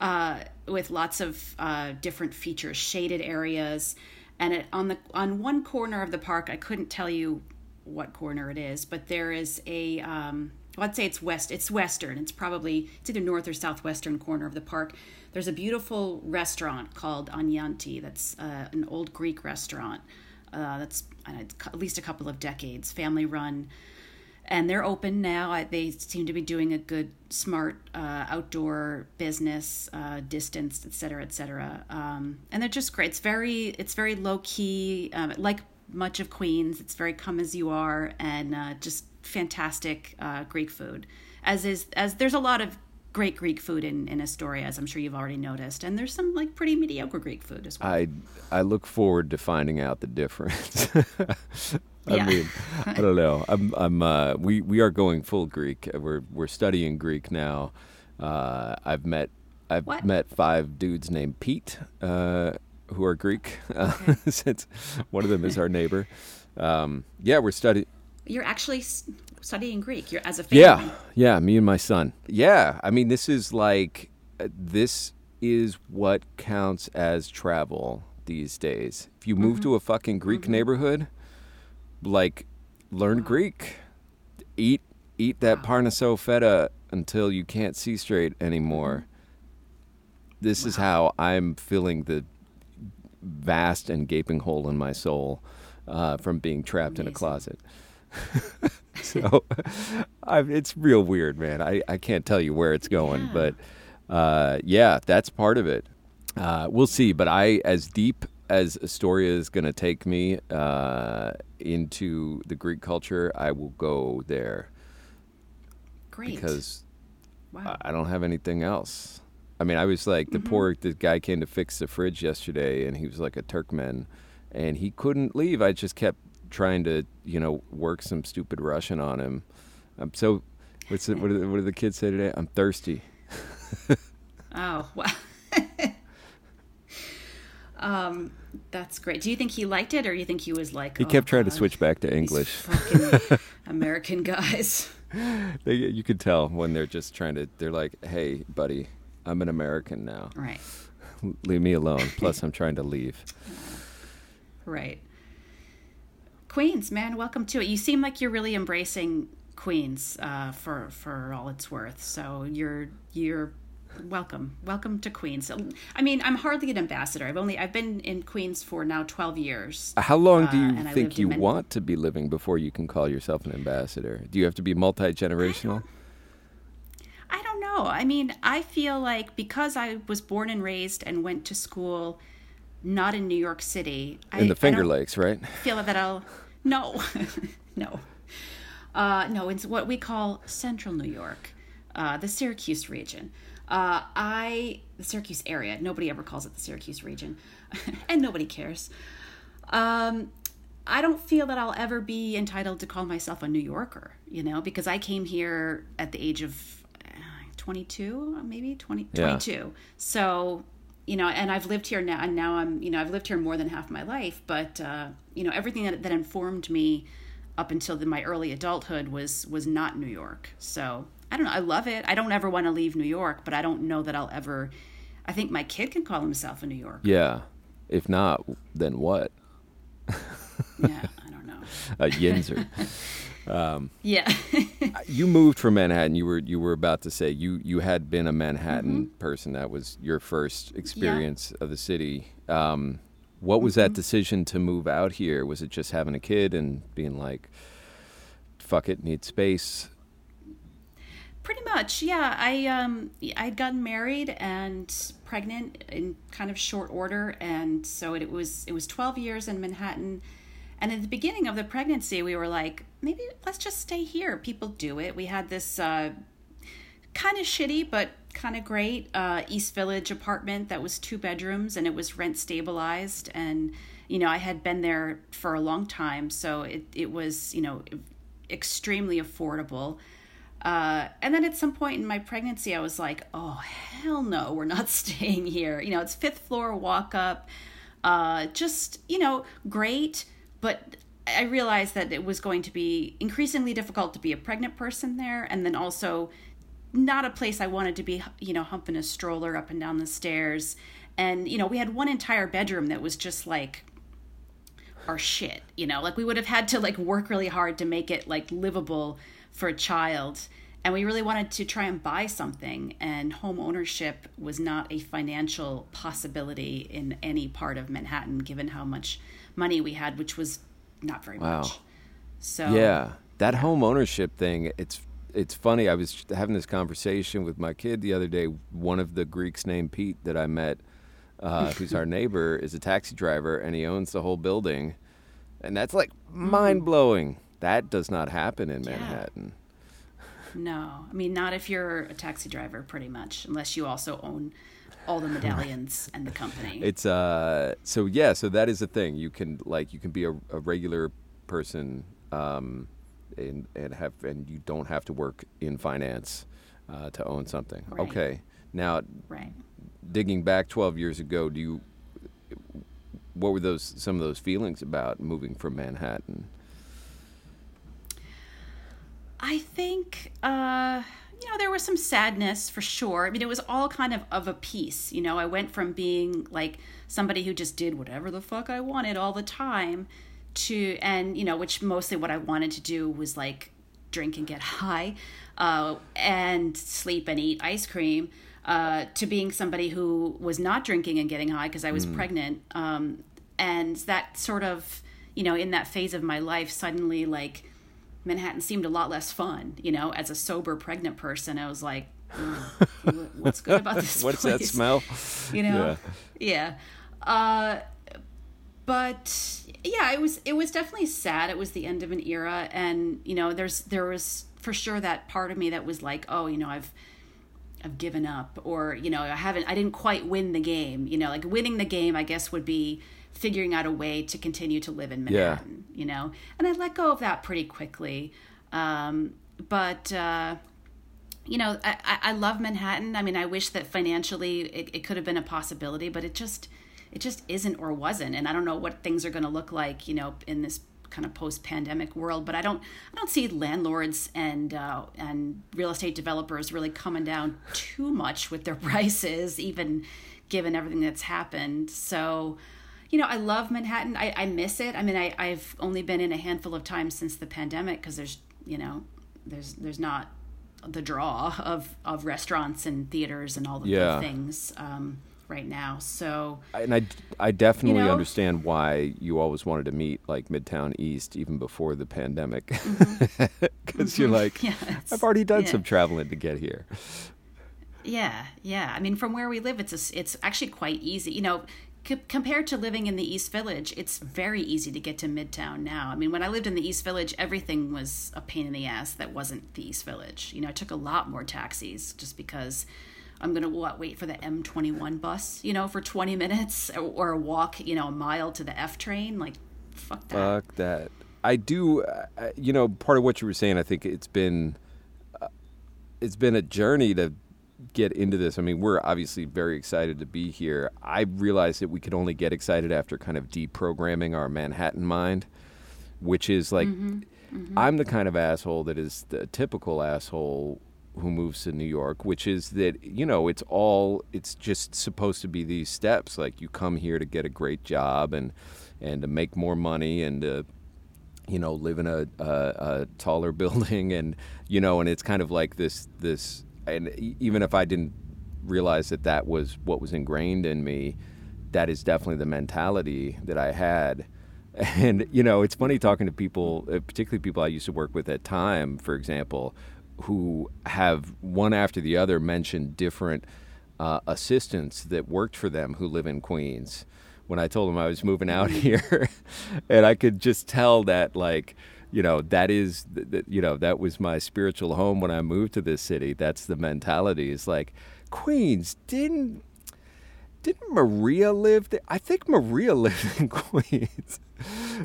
uh, with lots of uh, different features, shaded areas, and it, on the on one corner of the park, I couldn't tell you what corner it is, but there is a um, well, I'd say it's west. It's western. It's probably it's either north or southwestern corner of the park. There's a beautiful restaurant called Agnanti. That's uh, an old Greek restaurant. Uh, that's uh, at least a couple of decades, family run, and they're open now. They seem to be doing a good, smart uh, outdoor business, uh, distance, et cetera, et cetera. Um, and they're just great. It's very, it's very low key, um, like much of Queens. It's very come as you are, and uh, just fantastic uh, Greek food. As is, as there's a lot of great Greek food in, in Astoria, as I'm sure you've already noticed. And there's some like pretty mediocre Greek food as well. I I look forward to finding out the difference. I Yeah. mean, I don't know. I'm I'm uh, we we are going full Greek. We're we're studying Greek now. Uh, I've met I've What? met five dudes named Pete uh, who are Greek. Uh, since one of them is our neighbor. Um, yeah, we're studying. You're actually studying Greek. You're as a family. Yeah, yeah, me and my son. Yeah, I mean, this is like, uh, this is what counts as travel these days. If you move to a fucking Greek neighborhood, like, learn Greek, eat eat that parnaso feta until you can't see straight anymore. This is how I'm filling the vast and gaping hole in my soul uh, from being trapped in a closet. so I've, it's real weird, man. I, I can't tell you where it's going, Yeah. but uh, yeah, that's part of it. Uh, we'll see. But I, as deep as Astoria is going to take me uh, into the Greek culture, I will go there Great. because wow. I I don't have anything else. I mean, I was like the poor the guy came to fix the fridge yesterday, and he was like a Turkmen, and he couldn't leave. I just kept trying to, you know, work some stupid Russian on him. I'm so. What's it, what, the, what do the kids say today? I'm thirsty. Oh, wow. um, that's great. Do you think he liked it, or you think he was like? He "Oh, kept trying to switch back to English. American guys. They, you could tell when they're just trying to. They're like, "Hey, buddy, I'm an American now. Right. Leave me alone." Plus, I'm trying to leave. Right. Queens, man, welcome to it. You seem like you're really embracing Queens uh, for for all it's worth. So you're you're welcome, welcome to Queens. I mean, I'm hardly an ambassador. I've only I've been in Queens for now 12 years. How long do Uh, you I think you many- want to be living before you can call yourself an ambassador? Do you have to be multi generational? I don't know. I mean, I feel like because I was born and raised and went to school not in New York City, I, In the Finger Lakes, right? feel that I'll no, no, uh, no. It's what we call Central New York, uh, the Syracuse region. Uh, I the Syracuse area. Nobody ever calls it the Syracuse region, and nobody cares. Um, I don't feel that I'll ever be entitled to call myself a New Yorker, you know, because I came here at the age of uh, 22, maybe 20, Yeah. 22. So, you know, and I've lived here now, and now I'm, you know, I've lived here more than half my life, but, uh, you know, everything that, that informed me up until the, my early adulthood was, was not New York. So I don't know. I love it. I don't ever want to leave New York, but I don't know that I'll ever, I think my kid can call himself a New Yorker. Yeah. If not, then what? Yeah. I don't know. A Yinzer. Yeah. you moved from Manhattan. You were you were about to say you you had been a Manhattan Mm-hmm. person. That was your first experience of the city. Um, what was that Mm-hmm. decision to move out here? Was it just having a kid and being like, "Fuck it, need space"? Pretty much, yeah. I um I'd gotten married and pregnant in kind of short order, and so it was it was twelve years in Manhattan. And at the beginning of the pregnancy, we were like, maybe let's just stay here. People do it. We had this uh, kind of shitty but kind of great uh, East Village apartment that was two bedrooms and it was rent stabilized. And you know, I had been there for a long time, so it it was you know extremely affordable. Uh, and then at some point in my pregnancy, I was like, oh, hell no, we're not staying here. You know, it's fifth floor walk up. Uh, just, you know, great, but I realized that it was going to be increasingly difficult to be a pregnant person there, and then also not a place I wanted to be, you know, humping a stroller up and down the stairs. And, you know, we had one entire bedroom that was just like our shit, you know, like we would have had to like work really hard to make it like livable for a child. And we really wanted to try and buy something, and home ownership was not a financial possibility in any part of Manhattan, given how much money we had, which was not very Wow. much. So Yeah, that home ownership thing. It's it's funny. I was having this conversation with my kid the other day. One of the Greeks named Pete that I met, uh, who's our neighbor, is a taxi driver, and he owns the whole building, and that's like mind blowing. That does not happen in Yeah. Manhattan. No, I mean not if you're a taxi driver, pretty much, unless you also own all the medallions and the company. It's uh so yeah, so that is a thing. You can like you can be a, a regular person um and and have and you don't have to work in finance uh, to own something. Right. Okay. Now right. digging back 12 years ago, do you what were those some of those feelings about moving from Manhattan? I think, uh, you know, there was some sadness for sure. I mean, it was all kind of of a piece. You know, I went from being like somebody who just did whatever the fuck I wanted all the time to, and, you know, which mostly what I wanted to do was like drink and get high uh, and sleep and eat ice cream. Uh, to being somebody who was not drinking and getting high because I was pregnant. Um, and that sort of, you know, in that phase of my life, suddenly like Manhattan seemed a lot less fun. You know, as a sober pregnant person, I was like, "Mm, what's good about this What's that smell? You know, yeah. Uh, but yeah, it was it was definitely sad. It was the end of an era, and you know, there's there was for sure that part of me that was like, oh, you know, I've I've given up, or you know, I haven't, I didn't quite win the game. You know, like winning the game, I guess would be figuring out a way to continue to live in Yeah. Manhattan. You know, and I let go of that pretty quickly. Um, but uh, you know, I, I I love Manhattan. I mean, I wish that financially it, it could have been a possibility, but it just it just isn't or wasn't. And I don't know what things are going to look like, you know, in this kind of post-pandemic world. But I don't I don't see landlords and uh, and real estate developers really coming down too much with their prices, even given everything that's happened. So. You know, I love Manhattan. I, I miss it. I mean, I, I've only been in a handful of times since the pandemic because there's, you know, there's there's not the draw of of restaurants and theaters and all the Yeah. things um, right now. So And I, I definitely You know? understand why you always wanted to meet like Midtown East even before the pandemic. Because you're like, Mm-hmm. yeah, I've already done yeah. some traveling to get here. Yeah, yeah. I mean, from where we live, it's a it's actually quite easy. You know, c- compared to living in the East Village, it's very easy to get to Midtown now. I mean, when I lived in the East Village, everything was a pain in the ass that wasn't the East Village. You know, I took a lot more taxis just because I'm gonna what, wait for the M21 bus, you know, for 20 minutes, or, or walk, you know, a mile to the F train. Like, fuck that. Fuck that. I do, uh, you know, part of what you were saying, I think it's been, uh, it's been a journey to get into this. I mean, we're obviously very excited to be here. I realized that we could only get excited after kind of deprogramming our Manhattan mind, which is like, mm-hmm. Mm-hmm. I'm the kind of asshole that is the typical asshole who moves to New York, which is that, you know, it's all, it's just supposed to be these steps. Like you come here to get a great job and, and to make more money and to, you know, live in a, a, a taller building, and you know, and it's kind of like this this. And even if I didn't realize that that was what was ingrained in me, that is definitely the mentality that I had. And you know, it's funny talking to people, uh, particularly people I used to work with at Time, for example, who have one after the other mentioned different uh, assistants that worked for them who live in Queens when I told them I was moving out here, and I could just tell that like you know that is you know that was my spiritual home when I moved to this city. That's the mentality. It's like Queens didn't didn't Maria live there? I think Maria lived in Queens,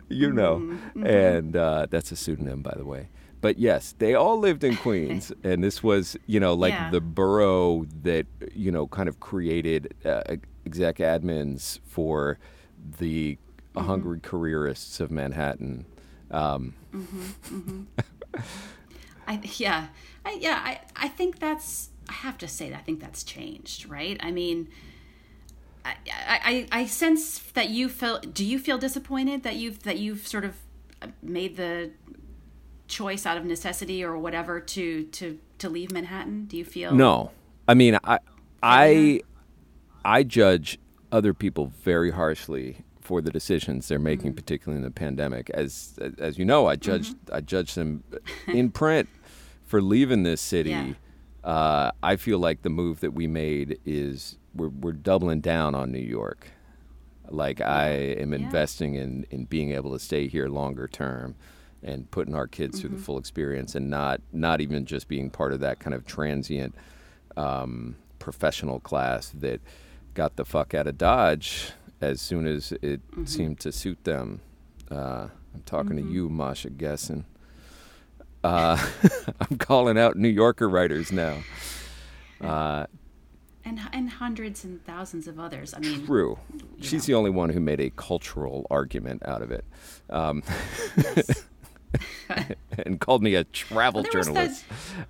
you know, and uh, that's a pseudonym by the way. But yes, they all lived in Queens, and this was, you know, like Yeah. the borough that, you know, kind of created uh, exec admins for the hungry careerists of Manhattan. Um, Mm-hmm, mm-hmm. I yeah, I, yeah. I I think that's. I have to say, that I think that's changed, right? I mean, I I, I sense that you feel. Do you feel disappointed that you've that you've sort of uh, made the choice out of necessity or whatever to to to leave Manhattan? Do you feel no, I mean, I I I judge other people very harshly for the decisions they're making, Mm-hmm. particularly in the pandemic. As as you know, I judged Mm-hmm. I judged them in print for leaving this city. Yeah. Uh, I feel like the move that we made is we're we're doubling down on New York. Like I am Yeah. investing in in being able to stay here longer term and putting our kids through Mm-hmm. the full experience and not not even just being part of that kind of transient um, professional class that got the fuck out of Dodge as soon as it Mm-hmm. seemed to suit them. Uh, I'm talking Mm-hmm. to you, Masha Gessen. Uh, I'm calling out New Yorker writers now. Uh, and and hundreds and thousands of others. I mean, true. She's the only one who made a cultural argument out of it. Um, and called me a travel Well, was the- journalist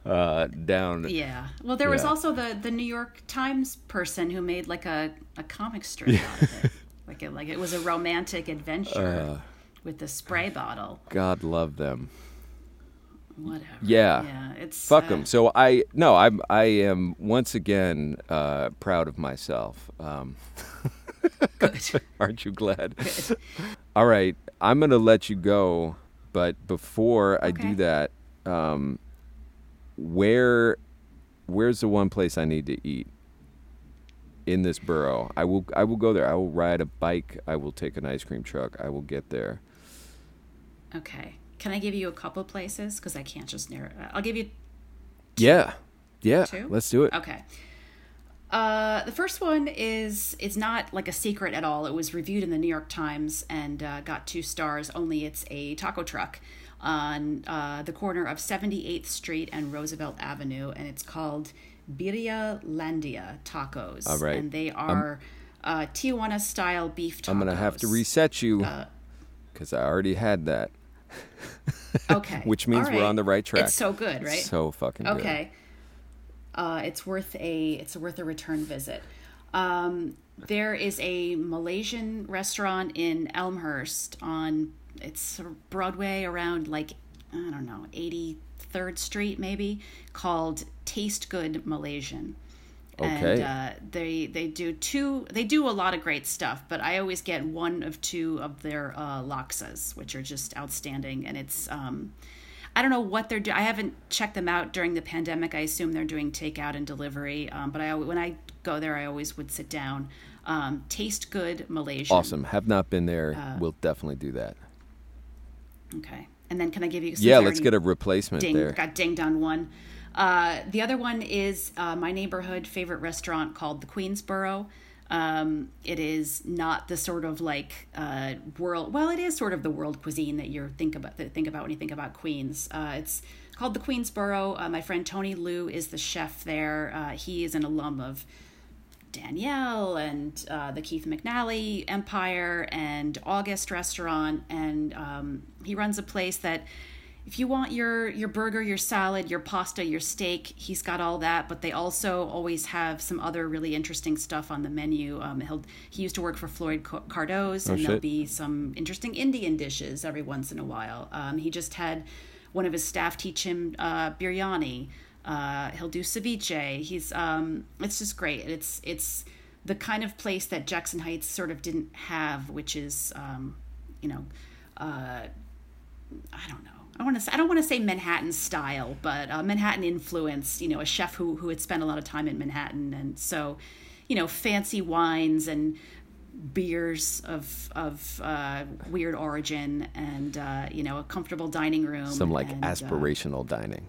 uh, down. yeah. Well, there was also the the New York Times person who made like a, a comic strip out of it, like it like it was a romantic adventure Uh. with the spray bottle. God love them. Whatever. Yeah. Yeah. It's Fuck uh, them. So I no, I'm I am once again uh, proud of myself. Um, Good. aren't you glad? All right, I'm gonna let you go, but before I do that, um, where where's the one place I need to eat in this borough? I will I will go there. I will ride a bike. I will take an ice cream truck. I will get there. Okay. Can I give you a couple places? Because I can't just narrow. I'll give you Yeah, yeah. Two? Let's do it. Okay. Uh, the first one is it's not like a secret at all. It was reviewed in the New York Times and uh, got two stars. Only it's a taco truck on uh, the corner of 78th Street and Roosevelt Avenue, and it's called Birria Landia Tacos. All right. and they are uh, Tijuana style beef tacos. I'm gonna have to reset you Uh, because I already had that. Okay, Which means All we're on the right track. It's so good, right? So fucking good. Uh, it's worth a it's worth a return visit. Um, there is a Malaysian restaurant in Elmhurst on it's Broadway around like I don't know 83rd Street maybe called Taste Good Malaysian. And Okay. uh, they they do two they do a lot of great stuff, but I always get one of two of their uh, laksas, which are just outstanding, and it's um, I don't know what they're doing. I haven't checked them out during the pandemic. I assume they're doing takeout and delivery. Um, but I when I go there, I always would sit down. Um, taste good Malaysian. Awesome. Have not been there. Uh, we'll definitely do that. Okay, and then can I give you? Yeah, let's get a replacement ding, there. Got dinged on one. Uh, the other one is uh, my neighborhood favorite restaurant called the Queensboro. Um, it is not the sort of like uh, world. Well, it is sort of the world cuisine that you think about that think about when you think about Queens. Uh, it's called the Queensboro. Uh, my friend Tony Liu is the chef there. Uh, he is an alum of Daniel and uh, the Keith McNally Empire and August Restaurant, and um, he runs a place that if you want your your burger, your salad, your pasta, your steak, he's got all that. But they also always have some other really interesting stuff on the menu. Um, he'll he used to work for Floyd Car- Cardoz, and there'll be some interesting Indian dishes every once in a while. Um, he just had one of his staff teach him uh, biryani. Uh, he'll do ceviche. He's um, it's just great. It's it's the kind of place that Jackson Heights sort of didn't have, which is um, you know, uh, I don't know. I want to. I don't want to say Manhattan style, but uh, Manhattan influence. You know, a chef who who had spent a lot of time in Manhattan, and so, you know, fancy wines and beers of of uh, weird origin, and uh, you know, a comfortable dining room. Some like and, uh, aspirational dining.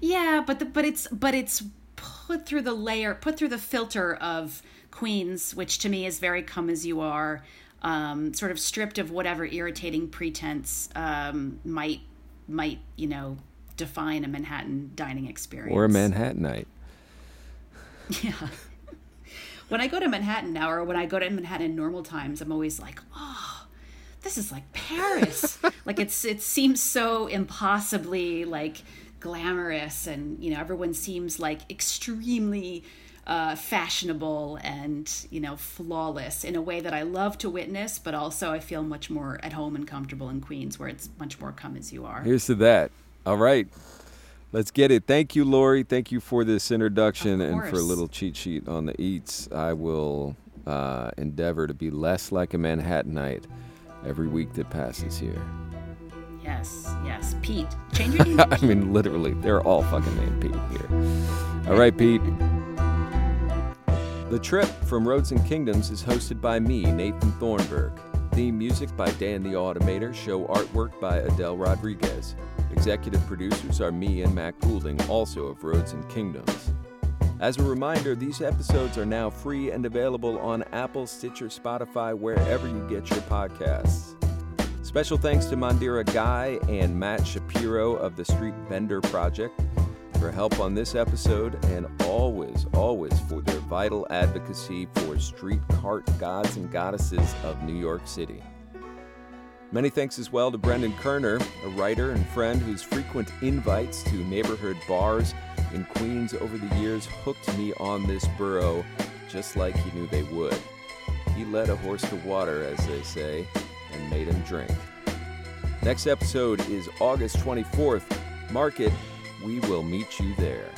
yeah, but the, but it's but it's put through the layer, put through the filter of Queens, which to me is very come as you are, um, sort of stripped of whatever irritating pretense um, might might you know define a Manhattan dining experience Or a Manhattanite. Yeah. When I go to Manhattan now, or when I go to Manhattan in normal times, I'm always like, oh, this is like Paris. like it's it seems so impossibly like glamorous, and you know everyone seems like extremely uh, fashionable and you know flawless in a way that I love to witness, but also I feel much more at home and comfortable in Queens, where it's much more come as you are. Here's to that. All right. Let's get it. Thank you, Laurie. Thank you for this introduction and for a little cheat sheet on the eats. I will uh, endeavor to be less like a Manhattanite every week that passes here. Yes, yes, Pete. Change your name. I mean, literally, they're all fucking named Pete here. All right, Pete. The Trip from Roads and Kingdoms is hosted by me, Nathan Thornburgh. Theme music by Dan the Automator, show artwork by Adele Rodriguez. Executive producers are me and Matt Goulding, also of Roads and Kingdoms. As a reminder, these episodes are now free and available on Apple, Stitcher, Spotify, wherever you get your podcasts. Special thanks to Mandira Guy and Matt Shapiro of the Street Vendor Project for help on this episode and always, always for their vital advocacy for street cart gods and goddesses of New York City. Many thanks as well to Brendan Koerner, a writer and friend whose frequent invites to neighborhood bars in Queens over the years hooked me on this borough just like he knew they would. He led a horse to water, as they say, and made him drink. Next episode is August 24th. Mark it, we will meet you there.